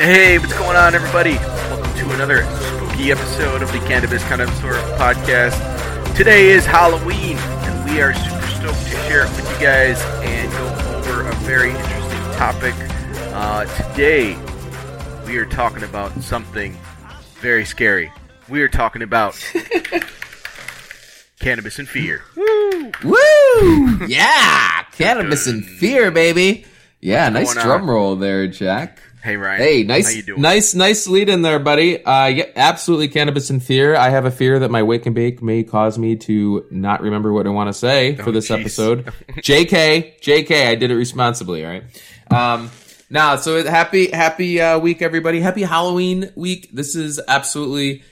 Hey, what's going on, everybody? Welcome to another spooky episode of the Cannabis Connoisseur podcast. Today is Halloween, and we are super stoked to share it with you guys and go over a very interesting topic. Uh, today, we are talking about something very scary. We are talking about cannabis and fear. Woo! Yeah, cannabis and fear, baby. Yeah, nice on? drum roll there, Jack. Hey, Ryan. Hey, nice, nice, nice lead in there, buddy. Uh, yeah, absolutely, cannabis and fear. I have a fear that my wake and bake may cause me to not remember what I want to say for this Oh, jeez. episode. Jk, Jk, I did it responsibly. All right. Um, now, so happy, happy uh, week, everybody. Happy Halloween week. This is absolutely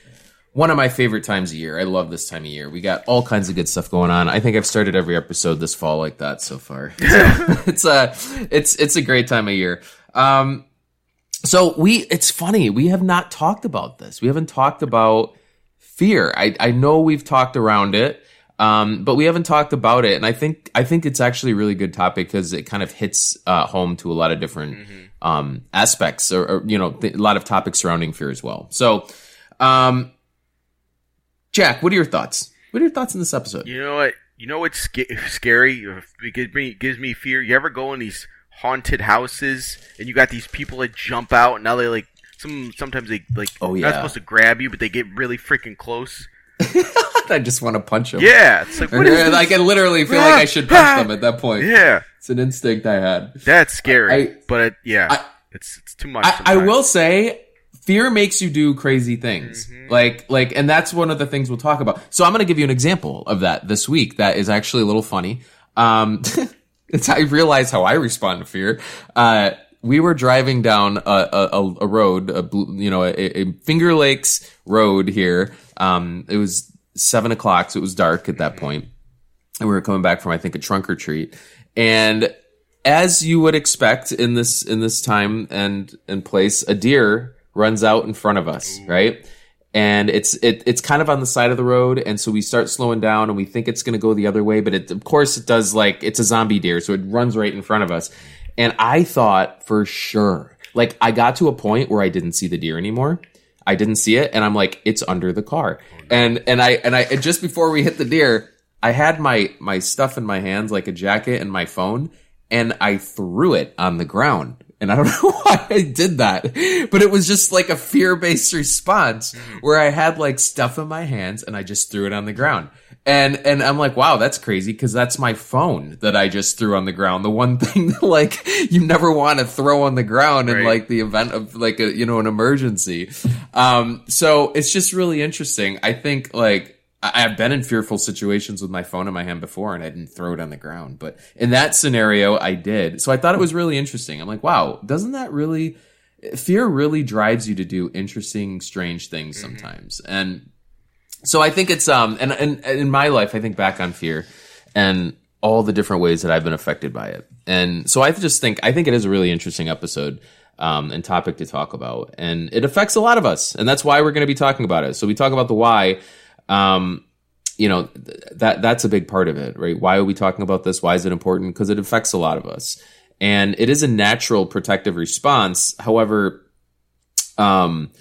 one of my favorite times of year. I love this time of year. We got all kinds of good stuff going on. I think I've started every episode this fall like that so far. So it's a it's it's a great time of year. Um, so we it's funny we have not talked about this. We haven't talked about fear. I I know we've talked around it. Um, but we haven't talked about it, and I think I think it's actually a really good topic because it kind of hits uh, home to a lot of different um, aspects, or, or you know, th- a lot of topics surrounding fear as well. So, um, Jack, what are your thoughts? What are your thoughts in this episode? You know what? You know what's sca- scary? It gives me gives me fear. You ever go in these haunted houses and you got these people that jump out and now they like some sometimes they like Oh, not supposed to grab you but they get really freaking close. I just want to punch them. Yeah, it's like what is this? like I literally feel like I should punch them at that point. yeah, It's an instinct I had. that's scary. I- but it, yeah, I- it's it's too much. I, I will say fear makes you do crazy things Mm-hmm. like like and that's one of the things we'll talk about so i'm going to give you an example of that this week that is actually a little funny um it's i realize how i respond to fear uh we were driving down a, a, a- road, a, you know, a, a Finger Lakes road here. Um, it was seven o'clock, so it was dark at that point. And we were coming back from, I think, a trunk or treat. And as you would expect in this in this time and and place, a deer runs out in front of us, right? And it's it it's kind of on the side of the road, and so we start slowing down, and we think it's going to go the other way, but it of course it does. Like it's a zombie deer, so it runs right in front of us. And I thought for sure, like I got to a point where I didn't see the deer anymore. I didn't see it, and I'm like, it's under the car. Oh, and and I and I and just before we hit the deer, I had my my stuff in my hands, like a jacket and my phone, and I threw it on the ground. And I don't know why I did that, but it was just like a fear based response where I had like stuff in my hands and I just threw it on the ground. And, and I'm like, wow, that's crazy because that's my phone that I just threw on the ground. The one thing that like you never want to throw on the ground in like the event of like a, you know, an emergency. Um, so it's just really interesting. I think like, I- I've been in fearful situations with my phone in my hand before and I didn't throw it on the ground. But in that scenario, I did. So I thought it was really interesting. I'm like, wow, doesn't that really, fear really drives you to do interesting, strange things sometimes. And so I think it's, um, and, and, and in my life, I think back on fear and all the different ways that I've been affected by it. And so I just think, I think it is a really interesting episode. Um, and topic to talk about, and it affects a lot of us, and that's why we're going to be talking about it. So we talk about the why, um, you know th- that that's a big part of it right? Why are we talking about this? Why is it important? Because it affects a lot of us. And it is a natural protective response. However um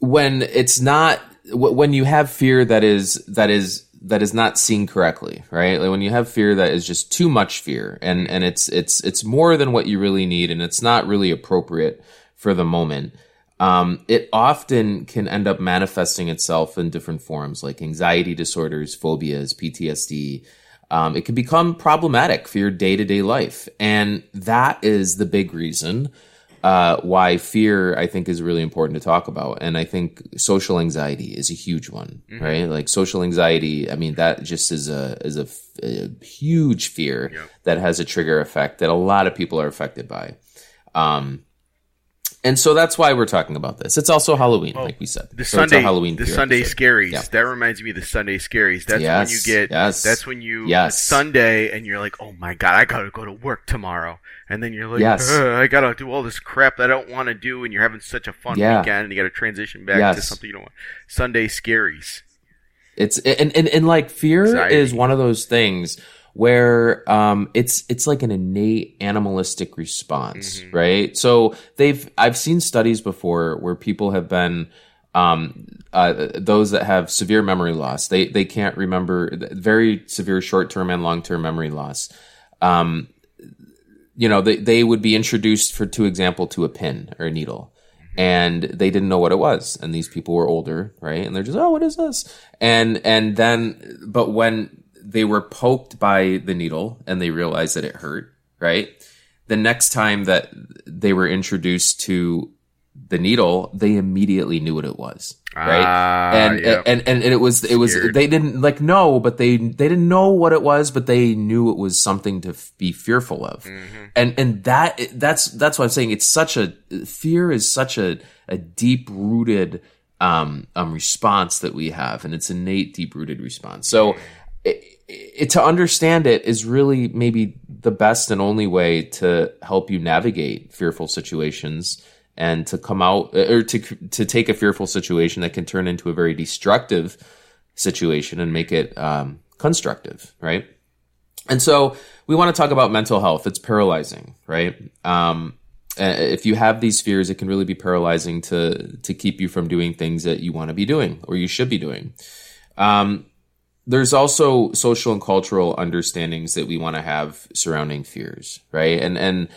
when it's not when you have fear that is that is that is not seen correctly right? Like when you have fear that is just too much fear and and it's it's it's more than what you really need and it's not really appropriate for the moment um, it often can end up manifesting itself in different forms like anxiety disorders, phobias, PTSD. Um, it can become problematic for your day to day life. And that is the big reason uh, why fear, I think, is really important to talk about. And I think social anxiety is a huge one, right? Like social anxiety, I mean, that just is a, is a, a huge fear that has a trigger effect that a lot of people are affected by. Um, and so that's why we're talking about this. It's also Halloween, like we said. The So Sunday, Halloween the Sunday episode. scaries. Yeah. That reminds me of the Sunday scaries. That's when you get. yes. That's when you. Yes. Sunday, and you're like, oh my god, I gotta go to work tomorrow, and then you're like, Yes. I gotta do all this crap that I don't want to do, and you're having such a fun Yeah. weekend, and you gotta transition back to something you don't want. Sunday scaries. It's and, and and like fear Anxiety. is one of those things where um, it's it's like an innate animalistic response, right? So they've I've seen studies before where people have been um, uh, those that have severe memory loss. They they can't remember very severe short term and long term memory loss. Um, you know, they they would be introduced for to example to a pin or a needle. And they didn't know what it was, and these people were older, right? And they're just, oh, what is this? And and then, but when they were poked by the needle and they realized that it hurt, right? The next time that they were introduced to the needle, they immediately knew what it was, right? Ah, and, yep. and and it was it was Scared. they didn't like know, but they they didn't know what it was, but they knew it was something to f- be fearful of, Mm-hmm. and and that that's that's what I'm saying. It's such a fear is such a a deep rooted um, um response that we have, and it's innate deep rooted response. So. It, it, to understand it is really maybe the best and only way to help you navigate fearful situations and to come out or to to take a fearful situation that can turn into a very destructive situation and make it um, constructive, right? And so we want to talk about mental health. It's paralyzing, right? Um, uh, if you have these fears, it can really be paralyzing to to keep you from doing things that you want to be doing or you should be doing. Um, there's also social and cultural understandings that we want to have surrounding fears, right? And and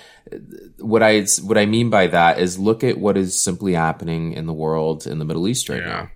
what I what I mean by that is look at what is simply happening in the world in the Middle East right Yeah.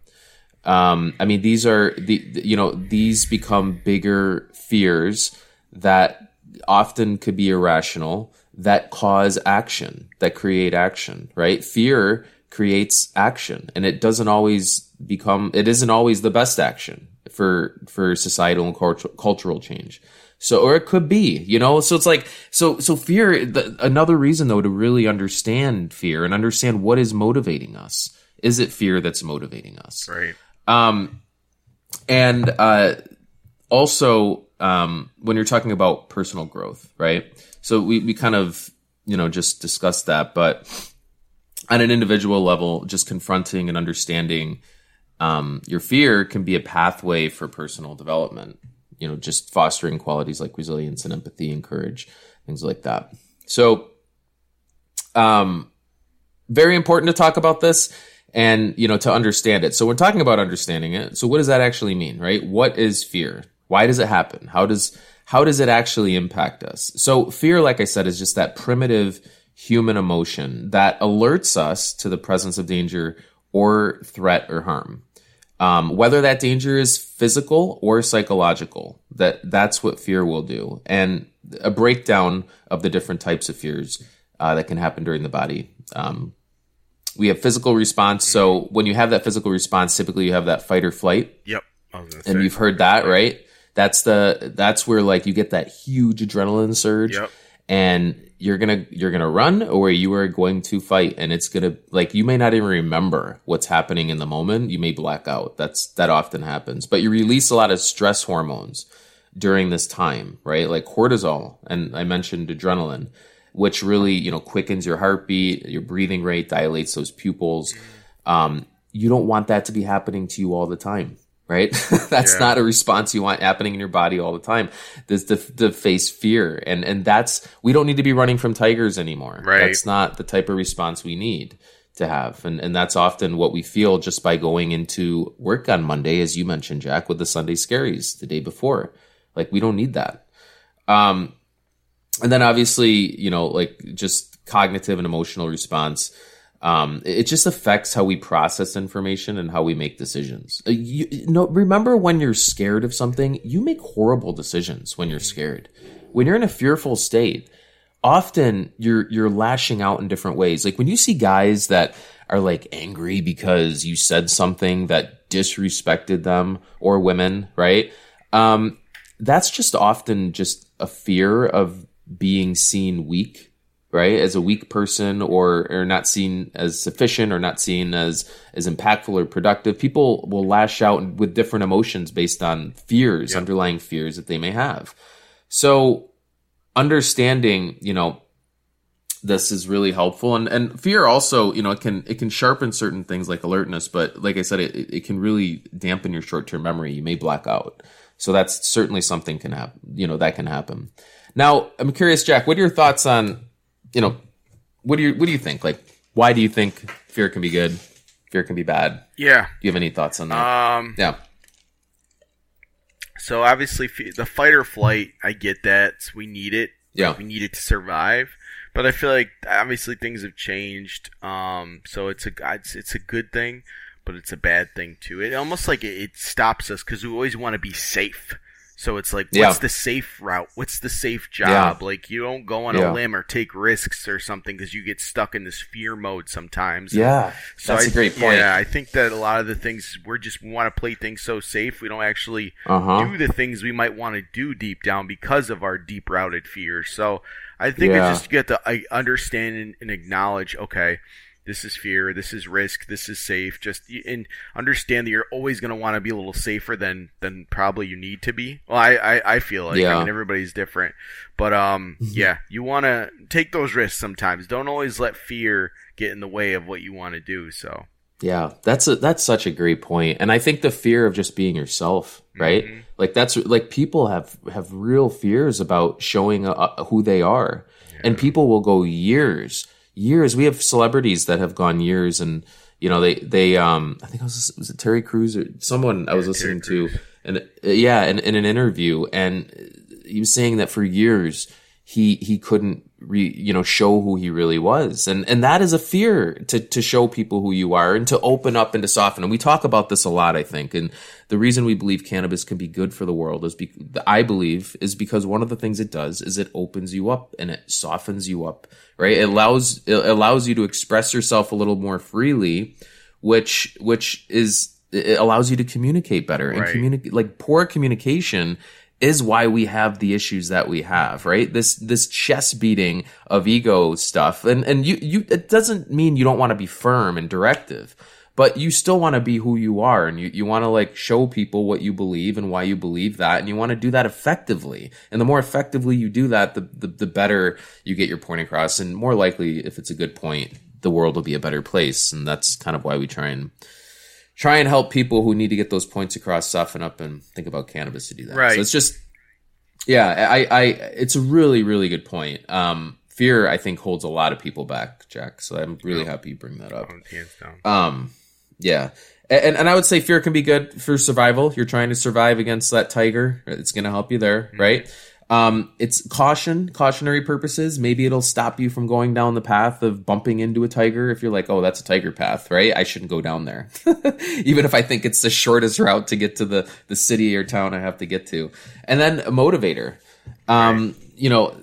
now. Um, I mean, these are the you know these become bigger fears that often could be irrational that cause action that create action right fear creates action and it doesn't always become it isn't always the best action for for societal and cultural cultural change so or it could be you know so it's like so so fear the, another reason though to really understand fear and understand what is motivating us is it fear that's motivating us Right. um, and uh, also um, when you're talking about personal growth, right? So we, we kind of you know just discussed that, but on an individual level, just confronting and understanding um, your fear can be a pathway for personal development. You know, just fostering qualities like resilience and empathy and courage, things like that. So, um, very important to talk about this and you know to understand it. So we're talking about understanding it. So what does that actually mean right? What is fear? Why does it happen? How does how does it actually impact us? So fear like i said is just that primitive human emotion that alerts us to the presence of danger or threat or harm um, whether that danger is physical or psychological that that's what fear will do. And a breakdown of the different types of fears uh, that can happen during the body. Um, we have physical response. So when you have that physical response typically you have that fight or flight. Yep. I was gonna and you've heard that right? That's the that's where like you get that huge adrenaline surge. Yep. And you're gonna you're gonna run or you are going to fight. And it's gonna like you may not even remember what's happening in the moment. You may black out. That's that often happens. But you release a lot of stress hormones during this time right? Like cortisol and i mentioned adrenaline which really you know quickens your heartbeat your breathing rate dilates those pupils. Um, you don't want that to be happening to you all the time right? That's Yeah. not a response you want happening in your body all the time. This to, to face fear. And and that's we don't need to be running from tigers anymore. Right. that's not the type of response we need to have. And and that's often what we feel just by going into work on monday as you mentioned jack with the sunday scaries the day before. Like we don't need that. Um and then obviously you know like just cognitive and emotional response um, it just affects how we process information and how we make decisions. Uh, You, you know, remember when you're scared of something, you make horrible decisions when you're scared. When you're in a fearful state, often you're you're lashing out in different ways. Like when you see guys that are like angry because you said something that disrespected them or women, right? Um, that's just often just a fear of being seen weak right as a weak person or or not seen as sufficient or not seen as as impactful or productive people will lash out with different emotions based on fears underlying fears that they may have so understanding you know this is really helpful and and fear also you know it can it can sharpen certain things like alertness but like i said it, it can really dampen your short-term memory you may black out So that's certainly something can happen. You know that can happen. Now I'm curious, Jack. What are your thoughts on you know what do you what do you think? Like why do you think fear can be good? Fear can be bad. Yeah. Do you have any thoughts on that? Um. yeah. So obviously, the fight or flight, I get that. We need it. Yeah. We need it to survive. But I feel like obviously things have changed. Um. So it's a it's, it's a good thing, but it's a bad thing too. It almost like it, it stops us because we always want to be safe. So it's like, what's Yeah. the safe route? What's the safe job? Like you don't go on Yeah. a limb or take risks or something because you get stuck in this fear mode sometimes. Yeah. So That's I- a great point. Yeah, I think that a lot of the things we're just we want to play things so safe we don't actually Uh huh. do the things we might want to do deep down because of our deep rooted fears. So I think Yeah. it's just get to I understand and, and acknowledge. Okay, this is fear. This is risk. This is safe. Just and understand that you're always going to want to be a little safer than than probably you need to be. Well, I I, I feel like Yeah. Mm-hmm. I mean everybody's different, but um yeah, you want to take those risks sometimes. Don't always let fear get in the way of what you want to do. So. Yeah, that's a that's such a great point, and I think the fear of just being yourself, right? Mhm. Like that's like people have have real fears about showing uh, who they are, and people will go years, years. We have celebrities that have gone years, and you know they they um I think it was was it Terry Crews or someone I was listening to, and uh, yeah, in, in an interview, and he was saying that for years he he couldn't re, you know show who he really was. And and that is a fear to to show people who you are and to open up and to soften. And we talk about this a lot i think. And the reason we believe cannabis can be good for the world is be, i believe is because one of the things it does is it opens you up and it softens you up right? It allows it allows you to express yourself a little more freely which which is it allows you to communicate better and Right. communicate like poor communication is why we have the issues that we have, right? This this chest beating of ego stuff, and and you you it doesn't mean you don't want to be firm and directive, but you still want to be who you are, and you you want to like show people what you believe and why you believe that, and you want to do that effectively. And the more effectively you do that, the, the the better you get your point across, and more likely, if it's a good point, the world will be a better place, and that's kind of why we try and try and help people who need to get those points across soften up and think about cannabis to do that. Right. So it's just, yeah, I, I, it's a really, really good point. Um, fear, I think, holds a lot of people back, Jack. So I'm really happy you bring that up. Um, yeah. And, and I would say fear can be good for survival. You're trying to survive against that tiger. It's going to help you there, right? Um, it's caution, cautionary purposes. Maybe it'll stop you from going down the path of bumping into a tiger. If you're like, oh, that's a tiger path, right? I shouldn't go down there. Even if I think it's the shortest route to get to the, the city or town I have to get to. And then a motivator. Um, you know,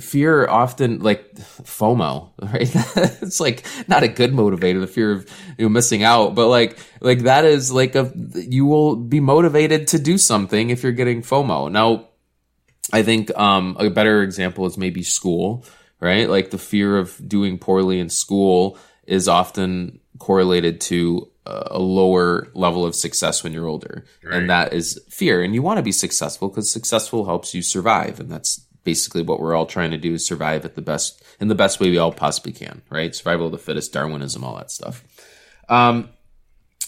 fear often like FOMO, right? it's like not a good motivator, the fear of you know, missing out, but like like that is like a you will be motivated to do something if you're getting FOMO. Now, I think um, a better example is maybe school, right? Like the fear of doing poorly in school is often correlated to a a lower level of success when you're older. Right. And that is fear. And you want to be successful because successful helps you survive. And that's basically what we're all trying to do is survive at the best, in the best way we all possibly can, right? Survival of the fittest, Darwinism, all that stuff. Um,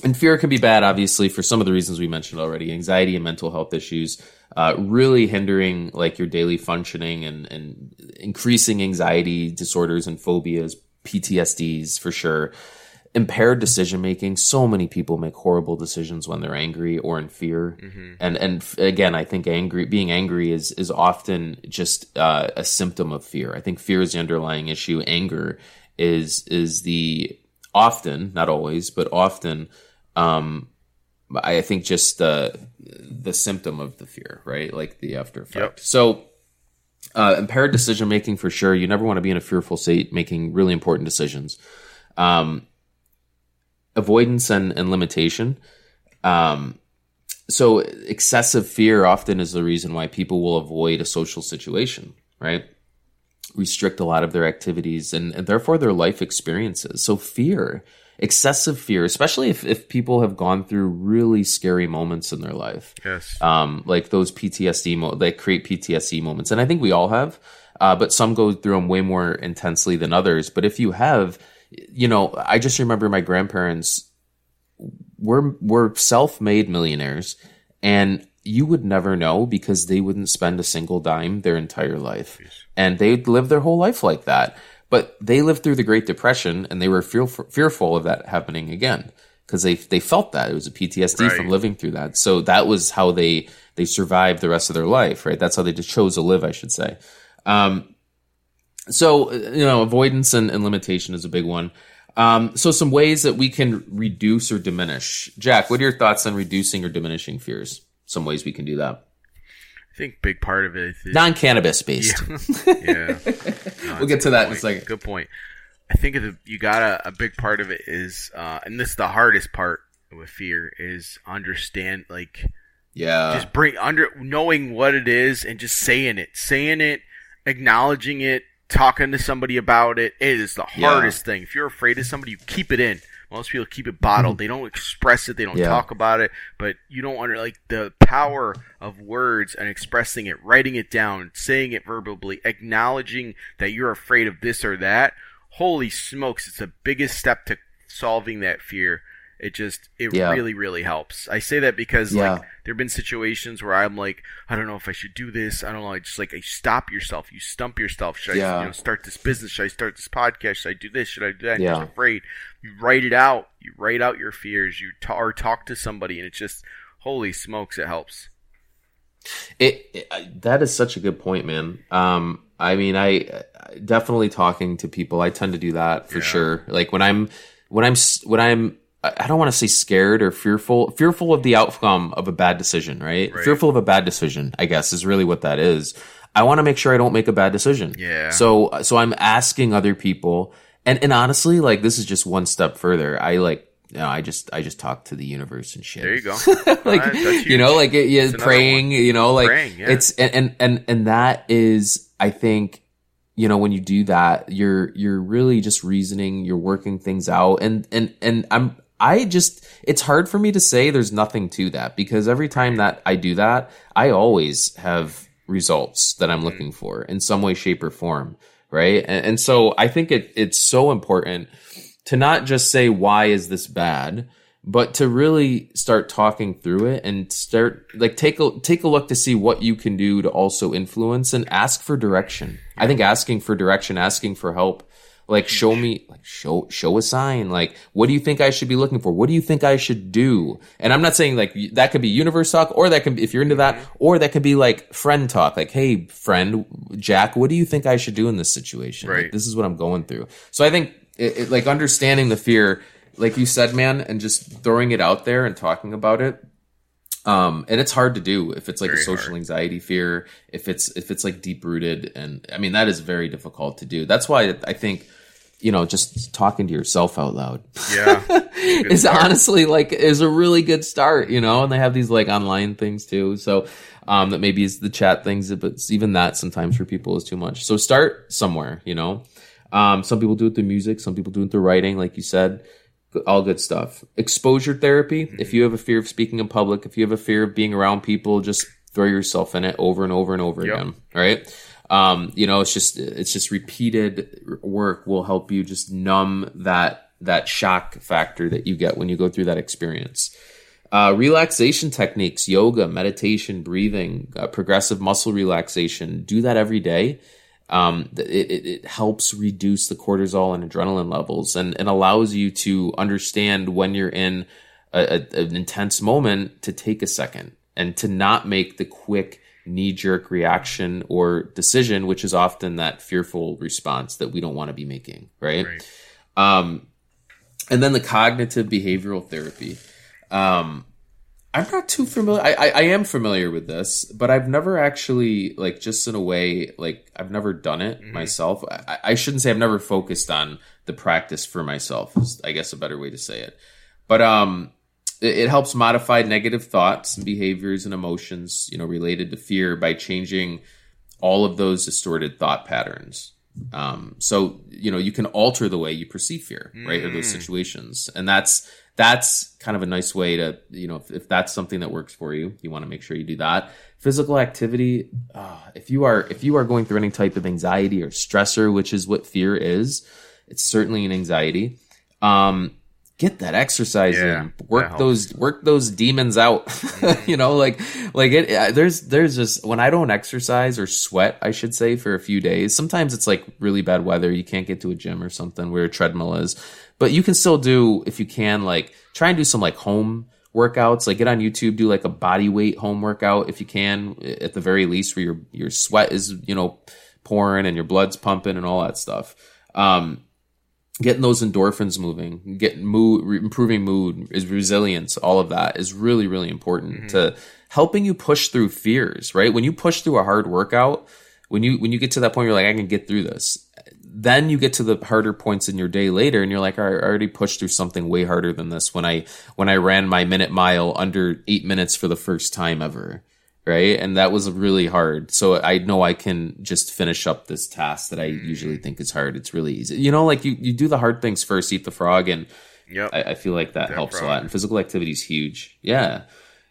and fear can be bad, obviously, for some of the reasons we mentioned already. Anxiety and mental health issues, uh, really hindering like your daily functioning and, and increasing anxiety disorders and phobias, PTSDs for sure. Impaired decision making. So many people make horrible decisions when they're angry or in fear. And and f- again, I think angry, being angry is is often just uh, a symptom of fear. I think fear is the underlying issue. Anger is is the often, not always, but often, um, I think just the the symptom of the fear, right? Like the after effect. Yep. So, uh, impaired decision making for sure. You never want to be in a fearful state making really important decisions. Um, avoidance and, and limitation. Um, so excessive fear often is the reason why people will avoid a social situation, right? Restrict a lot of their activities and, and therefore their life experiences. So fear, excessive fear, especially if, if people have gone through really scary moments in their life Yes. um, like those PTSD mo- that create PTSD moments, and I think we all have, uh, but some go through them way more intensely than others. But if you have, you know, I just remember my grandparents were were self made millionaires, and you would never know because they wouldn't spend a single dime their entire life. And they'd live their whole life like that. But they lived through the Great Depression and they were fearful, fearful of that happening again because they, they felt that it was a PTSD Right. from living through that. So that was how they, they survived the rest of their life, right? That's how they just chose to live, I should say. Um, so, you know, avoidance and, and limitation is a big one. Um, so some ways that we can reduce or diminish. Jack, what are your thoughts on reducing or diminishing fears? Some ways we can do that. I think big part of it is Non-cannabis based. yeah. No, We'll get to that in a second. Good point. I think the, you got a, a big part of it is, uh, and this is the hardest part with fear is understand like Yeah. just bring under knowing what it is and just saying it, saying it, acknowledging it, talking to somebody about it. It is the Yeah. hardest thing. If you're afraid of somebody, you keep it in. Most people keep it bottled. They don't express it. They don't Mm-hmm. Yeah. talk about it. But you don't under like the power of words and expressing it, writing it down, saying it verbally, acknowledging that you're afraid of this or that. Holy smokes! It's the biggest step to solving that fear. It just it Yeah. really really helps. I say that because Yeah. like there have been situations where I'm like, I don't know if I should do this. I don't know. I just like, I stop yourself. You stump yourself. Should I you know, start this business? Should I start this podcast? Should I do this? Should I do that? Yeah. You're just afraid. You write it out. You write out your fears. You ta- or talk to somebody, and it's just, holy smokes, it helps. It, it that is such a good point, man. Um, I mean, I I- definitely talking to people. I tend to do that for Yeah. sure. Like when I'm when I'm when I'm I don't want to say scared or fearful, fearful of the outcome of a bad decision, right? Right. Fearful of a bad decision, I guess, is really what that is. I want to make sure I don't make a bad decision. Yeah. So so I'm asking other people, and and honestly, like this is just one step further. I like. You know, I just I just talk to the universe and shit There you go. like that's you know like it, yeah, praying you know like Praying, yeah. it's and, and and and that is i think you know when you do that you're you're really just reasoning you're working things out and and and i'm i just it's hard for me to say there's nothing to that because every time that i do that i always have results that Mm-hmm. i'm looking for in some way shape or form right and, and so i think it it's so important to not just say why is this bad but to really start talking through it and start like take a take a look to see what you can do to also influence and ask for direction. I think asking for direction, asking for help, like show me like show show a sign like what do you think I should be looking for? What do you think I should do? And I'm not saying like that could be universe talk or that can be if you're into that or that could be like friend talk like hey friend Jack, what do you think I should do in this situation? Like, Right. this is what I'm going through. So I think it, it, like understanding the fear like you said, man, and just throwing it out there and talking about it. Um, and it's hard to do if it's like a social hard. anxiety fear, if it's if it's like deep rooted, and I mean that is very difficult to do. That's why I think, you know, just talking to yourself out loud Yeah. Is start. honestly like is a really good start, you know. And they have these like online things too, so um, that maybe is the chat things, but even that sometimes for people is too much. So start somewhere, you know. Um, some people do it through music, some people do it through writing, like you said. All good stuff. Exposure therapy. If you have a fear of speaking in public, if you have a fear of being around people, just throw yourself in it over and over and over Yep. again. Right. Um, you know, it's just it's just repeated work will help you just numb that that shock factor that you get when you go through that experience. Uh, relaxation techniques, yoga, meditation, breathing, uh, progressive muscle relaxation. Do that every day. Um, it, it, it helps reduce the cortisol and adrenaline levels and, and allows you to understand when you're in a, a, an intense moment to take a second and to not make the quick knee jerk reaction or decision, which is often that fearful response that we don't want to be making. Right. Right. Um, and then the cognitive behavioral therapy. Um, I'm not too familiar. I, I, I am familiar with this, but I've never actually like just in a way like I've never done it myself. I, I shouldn't say I've never focused on the practice for myself. Is I guess a better way to say it. But um, it, it helps modify negative thoughts and behaviors and emotions, you know, related to fear by changing all of those distorted thought patterns. Um, so you know you can alter the way you perceive fear, right, or those situations, and that's that's kind of a nice way to you know if, if that's something that works for you, you want to make sure you do that. Physical activity, uh, if you are if you are going through any type of anxiety or stressor, which is what fear is, it's certainly an anxiety. Um, get that exercise Yeah, in work those work those demons out. You know like like it uh, there's there's just when i don't exercise or sweat i should say for a few days sometimes it's like really bad weather. You can't get to a gym or something where a treadmill is. But you can still do if you can like try and do some like home workouts. Like get on youtube do like a body weight home workout if you can at the very least where your your sweat is you know pouring and your blood's pumping and all that stuff. Um getting those endorphins moving, getting mood, improving mood, is resilience. All of that is really, really important mm-hmm. to helping you push through fears. Right when you push through a hard workout, when you when you get to that point, you're like, I can get through this. Then you get to the harder points in your day later, and you're like, all right, I already pushed through something way harder than this when I when I ran my minute mile under eight minutes for the first time ever right? And that was really hard. So I know I can just finish up this task that I usually think is hard. It's really easy. You know, like you, you do the hard things first, eat the frog, and Yep. I, I feel like that, helps a lot. And physical activity is huge. Yeah.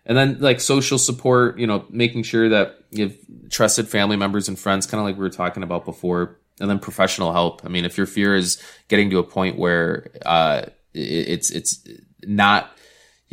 And then like social support, you know, making sure that you have trusted family members and friends, kind of like we were talking about before. And then professional help. I mean, if your fear is getting to a point where uh, it, it's it's not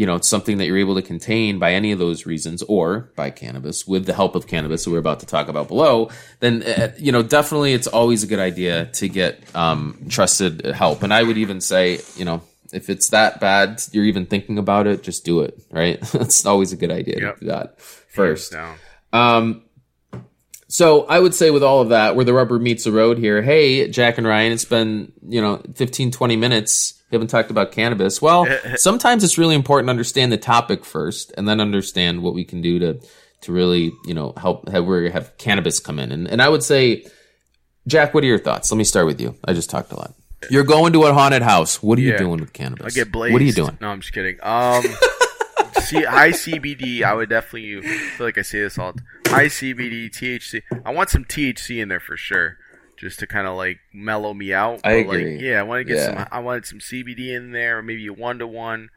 you know, it's something that you're able to contain by any of those reasons or by cannabis with the help of cannabis that we're about to talk about below, then, uh, you know, definitely it's always a good idea to get um, trusted help. And I would even say, you know, if it's that bad, you're even thinking about it, just do it, right? it's always a good idea Yep. to do that first. Um, so I would say with all of that, where the rubber meets the road here, hey, Jack and Ryan, it's been, you know, 15, 20 minutes. We haven't talked about cannabis. Well, sometimes it's really important to understand the topic first and then understand what we can do to, to really, you know, help have where have cannabis come in. And, and I would say, Jack, what are your thoughts? Let me start with you. I just talked a lot. You're going to a haunted house. What are you doing with cannabis? I get blazed. What are you doing? No, I'm just kidding. Um, see, high CBD. I would definitely I feel like I say this all. High CBD, THC. I want some THC in there for sure, just to kind of like mellow me out. I But, agree. Like, yeah, I want to get Yeah. some. I wanted some CBD in there, or maybe a one to one.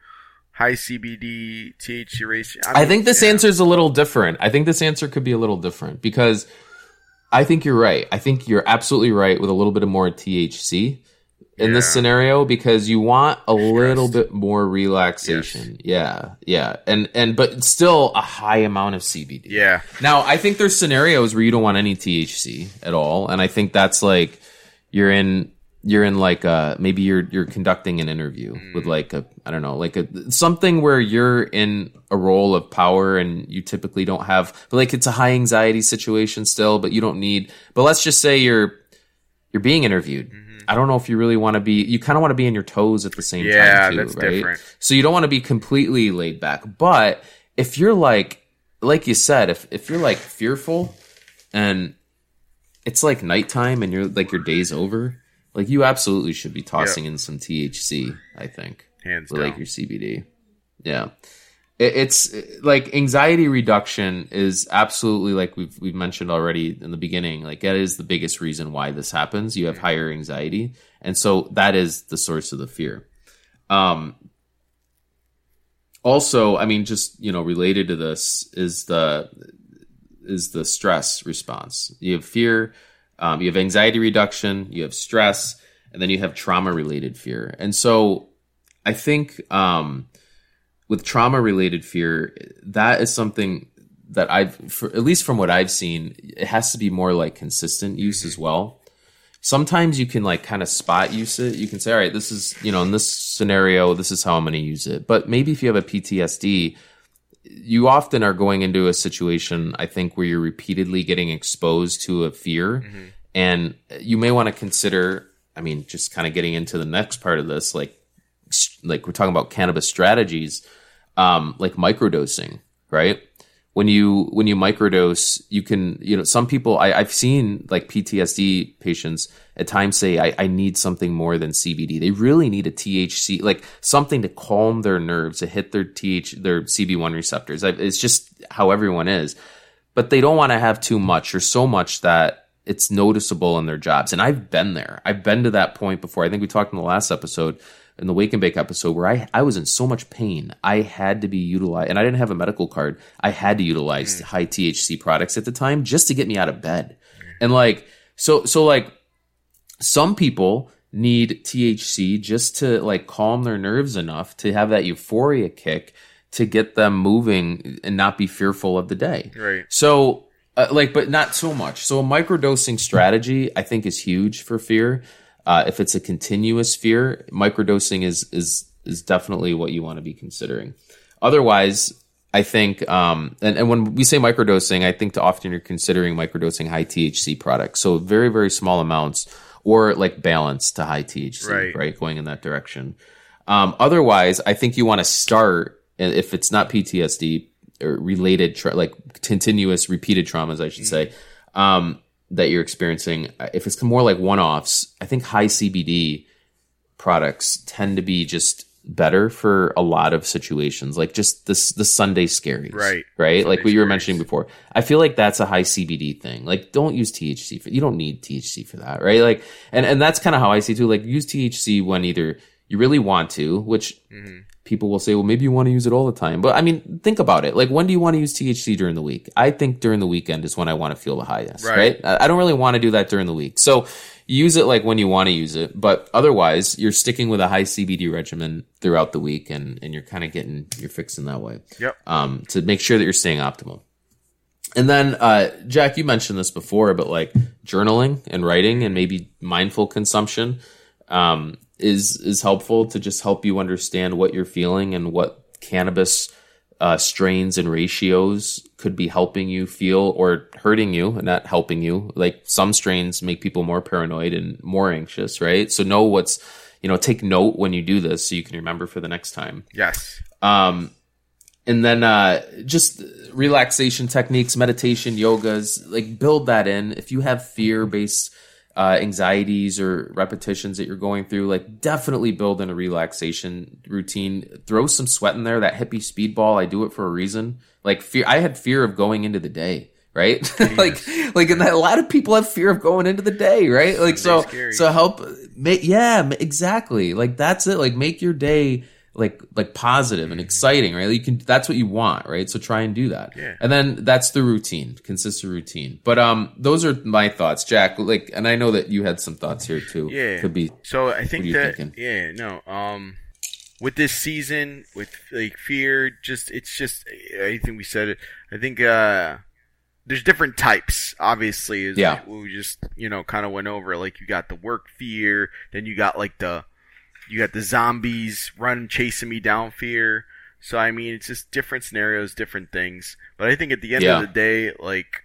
High CBD, THC ratio. I mean, think this yeah. answer is a little different. I think this answer could be a little different because I think you're right. I think you're absolutely right with a little bit of more THC in this scenario because you want a little bit more relaxation. Yeah, yeah, and and but still a high amount of CBD. Yeah, Now, I think there's scenarios where you don't want any THC at all, and I think that's like you're in you're in like uh maybe you're you're conducting an interview with like a I don't know like a something where you're in a role of power and you typically don't have but like it's a high anxiety situation still, but you don't need. But let's just say you're you're being interviewed. Mm-hmm. I don't know if you really want to be. You kind of want to be on your toes at the same Yeah, time too, that's right? different. So you don't want to be completely laid back. But if you're like, like you said, if if you're like fearful, and it's like nighttime and you're like your day's over, like you absolutely should be tossing in some THC. I think hands down. like your CBD. Yeah. It, it's like anxiety reduction is absolutely like we've we've mentioned already in the beginning. Like that is the biggest reason why this happens. You have higher anxiety, and so that is the source of the fear. Um. Also, I mean, just you know, related to this is the is the stress response. You have fear, um, you have anxiety reduction, you have stress, and then you have trauma related fear. And so, I think um, with trauma related fear, that is something that I've, for, at least from what I've seen, it has to be more like consistent use as well. Sometimes you can like kind of spot use it. You can say, all right, this is, you know, in this scenario, this is how I'm going to use it. But maybe if you have a PTSD, you often are going into a situation, I think, where you're repeatedly getting exposed to a fear. Mm-hmm. And you may want to consider, I mean, just kind of getting into the next part of this, like, like we're talking about cannabis strategies, um, like microdosing, right? When you when you microdose, you can you know some people I, I've seen like PTSD patients at times say I, I need something more than CBD. They really need a THC like something to calm their nerves, to hit their TH their CB1 receptors. It's just how everyone is, but they don't want to have too much or so much that it's noticeable in their jobs. And I've been there. I've been to that point before. I think we talked in the last episode, in the Wake and Bake episode, where I, I was in so much pain. I had to be utilized, and I didn't have a medical card. I had to utilize high THC products at the time just to get me out of bed. And like, so, so like, some people need THC just to like calm their nerves enough to have that euphoria kick to get them moving and not be fearful of the day. Right. So, uh, like, but not so much. So, a microdosing strategy, I think, is huge for fear. Uh, if it's a continuous fear, microdosing is is is definitely what you want to be considering. Otherwise, I think, um, and, and when we say microdosing, I think often you're considering microdosing high THC products. So very, very small amounts or like balance to high THC, Right. right? Going in that direction. Um, otherwise, I think you want to start, and if it's not PTSD or related, tra- like continuous repeated traumas, I should say, um, that you're experiencing, if it's more like one offs, I think high CBD products tend to be just better for a lot of situations, like just this the Sunday scaries, Right. Right, Sunday like what you were mentioning before. I feel like that's a high CBD thing. Like, don't use THC for you don't need THC for that, right? Like, and and that's kind of how I see too. Like, use THC when either you really want to, which Mm-hmm. People will say, well, maybe you want to use it all the time. But I mean, think about it. Like, when do you want to use THC during the week? I think during the weekend is when I want to feel the highest, Right. right? I don't really want to do that during the week. So use it like when you want to use it. But otherwise, you're sticking with a high CBD regimen throughout the week and, and you're kind of getting your fix in that way. Yep. Um, to make sure that you're staying optimal. And then, uh, Jack, you mentioned this before, but like journaling and writing and maybe mindful consumption, um, is, is helpful to just help you understand what you're feeling and what cannabis, uh, strains and ratios could be helping you feel or hurting you and not helping you. Like some strains make people more paranoid and more anxious, right? So know what's, you know, take note when you do this so you can remember for the next time. Yes. Um, and then uh, just relaxation techniques, meditation, yogas, like build that in. If you have fear based uh, anxieties or repetitions that you're going through, like definitely build in a relaxation routine. Throw some sweat in there. That hippie speedball, I do it for a reason. Like fear, I had fear of going into the day. Right, like, like, and that, a lot of people have fear of going into the day, right? Like, so, so help, make, yeah, exactly. Like, that's it. Like, make your day like like positive and exciting, right? You can that's what you want, right? So try and do that. Yeah. And then that's the routine, consistent routine. But um those are my thoughts, Jack. Like and I know that you had some thoughts here too. Yeah. Could be So I think that thinking? yeah, no. Um, with this season, with like fear, just it's just I think we said it. I think uh, there's different types. Obviously, Yeah. like we just you know kind of went over. Like you got the work fear, then you got like the you got the zombies run chasing me down fear. So I mean, it's just different scenarios, different things. But I think at the end Yeah. of the day, like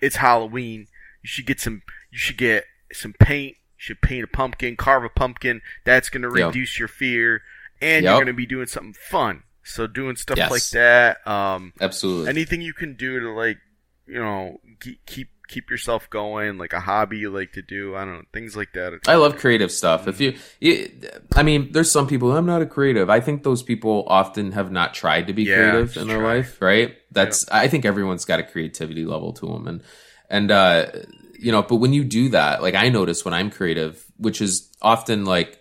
it's Halloween. You should get some. You should get some paint. You should paint a pumpkin, carve a pumpkin. That's going to Yep. reduce your fear, and Yep. you're going to be doing something fun. So doing stuff Yes. like that. Um, absolutely. anything you can do to like, you know, keep keep yourself going, like a hobby you like to do. I don't know, things like that. I love creative stuff. If you, you, I mean, there's some people. I'm not a creative. I think those people often have not tried to be Yeah, creative in their try. life, right? That's. I think everyone's got a creativity level to them, and and uh, you know. But when you do that, like I notice when I'm creative, which is often like.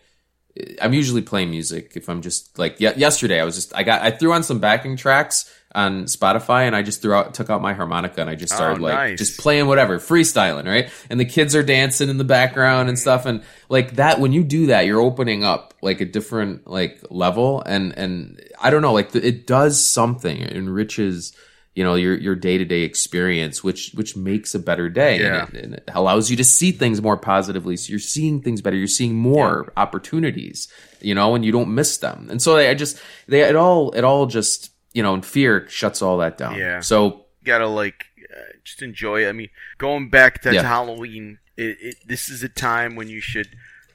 I'm usually playing music if I'm just like ye- yesterday I was just I got I threw on some backing tracks on Spotify and I just threw out took out my harmonica and I just started Oh, like nice. just playing whatever freestyling right and the kids are dancing in the background and stuff and like that when you do that you're opening up like a different like level and and I don't know like the, it does something it enriches you know your your day to day experience, which which makes a better day, Yeah. and, it, and it allows you to see things more positively. So you're seeing things better. You're seeing more opportunities, you know, and you don't miss them. And so I just they it all it all just you know, and fear shuts all that down. Yeah. So You gotta like uh, just enjoy it. I mean, going back to, to Yeah. Halloween, it, it, this is a time when you should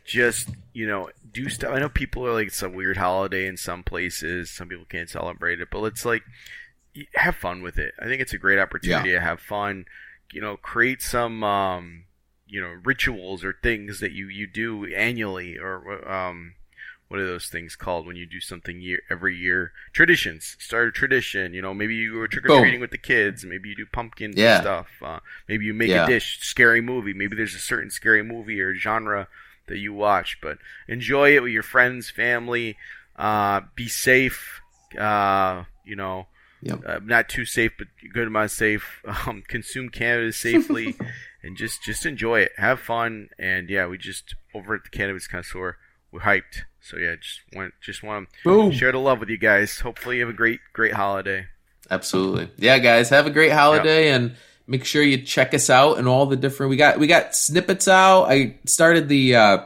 just you know do stuff. I know people are like it's a weird holiday in some places. Some people can't celebrate it, but it's like have fun with it. I think it's a great opportunity to have fun. You know, create some um, you know rituals or things that you you do annually or um. What are those things called when you do something year every year? Traditions. Start a tradition. You know, maybe you go trick or treating with the kids. Maybe you do pumpkin Yeah. stuff. Uh, maybe you make Yeah. a dish, scary movie. Maybe there's a certain scary movie or genre that you watch. But enjoy it with your friends, family. Uh, be safe. Uh, you know, Yep. uh, not too safe, but good amount of safe. Um, consume cannabis safely, and just just enjoy it, have fun, and yeah, we just over at the Cannabis Connoisseur, we're hyped. So yeah, just want just want to Boom. share the love with you guys. Hopefully, you have a great great holiday. Absolutely. Yeah, guys, have a great holiday and make sure you check us out and all the different we got we got snippets out. I started the uh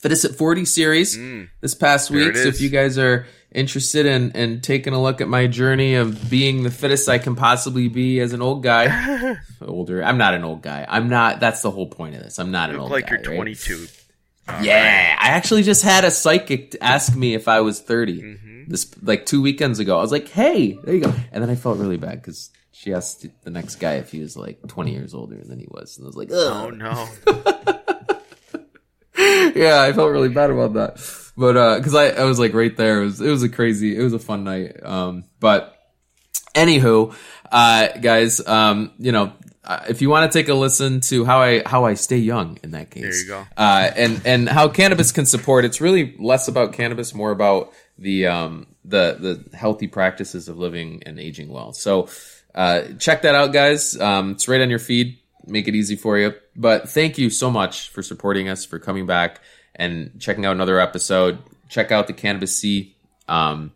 Fittest at 40 series Mm. this past There week. So if you guys are interested in in taking a look at my journey of being the fittest I can possibly be as an old guy. older. I'm not an old guy. I'm not that's the whole point of this. I'm not You an look old like guy. you're right? 22. Yeah, I actually just had a psychic ask me if I was 30 Mm-hmm. this like two weekends ago. I was like, "Hey, there you go," and then I felt really bad because she asked the next guy if he was like 20 years older than he was, and I was like, Oh "Oh no. yeah, I felt really bad about that." But uh, because I I was like right there, it was it was a crazy, it was a fun night. Um, but anywho, uh, guys, um, you know. Uh, if you want to take a listen to how I how I stay young in that case, There you go. uh, and and how cannabis can support. It's really less about cannabis, more about the um, the the healthy practices of living and aging well. So uh, check that out, guys. Um, it's right on your feed. Make it easy for you. But thank you so much for supporting us, for coming back and checking out another episode. Check out the Cannabis C, um,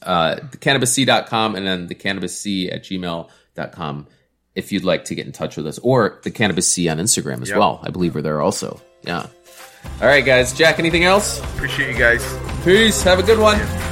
uh, the cannabisc.com and then the cannabisc at gmail.com if you'd like to get in touch with us or the cannabis C on Instagram as Yep. well. I believe we're there also. Yeah. All right, guys. Jack, anything else? Appreciate you guys. Peace. Have a good one. I've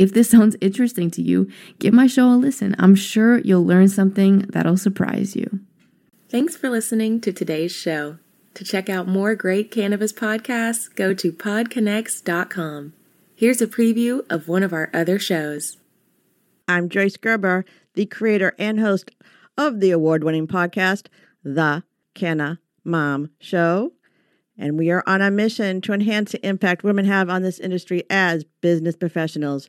If this sounds interesting to you, give my show a listen. I'm sure you'll learn something that'll surprise you. Thanks for listening to today's show. To check out more great cannabis podcasts, go to podconx.com. Here's a preview of one of our other shows. I'm Joyce Gerber, the creator and host of the award winning podcast, The Canna Mom Show. And we are on a mission to enhance the impact women have on this industry as business professionals,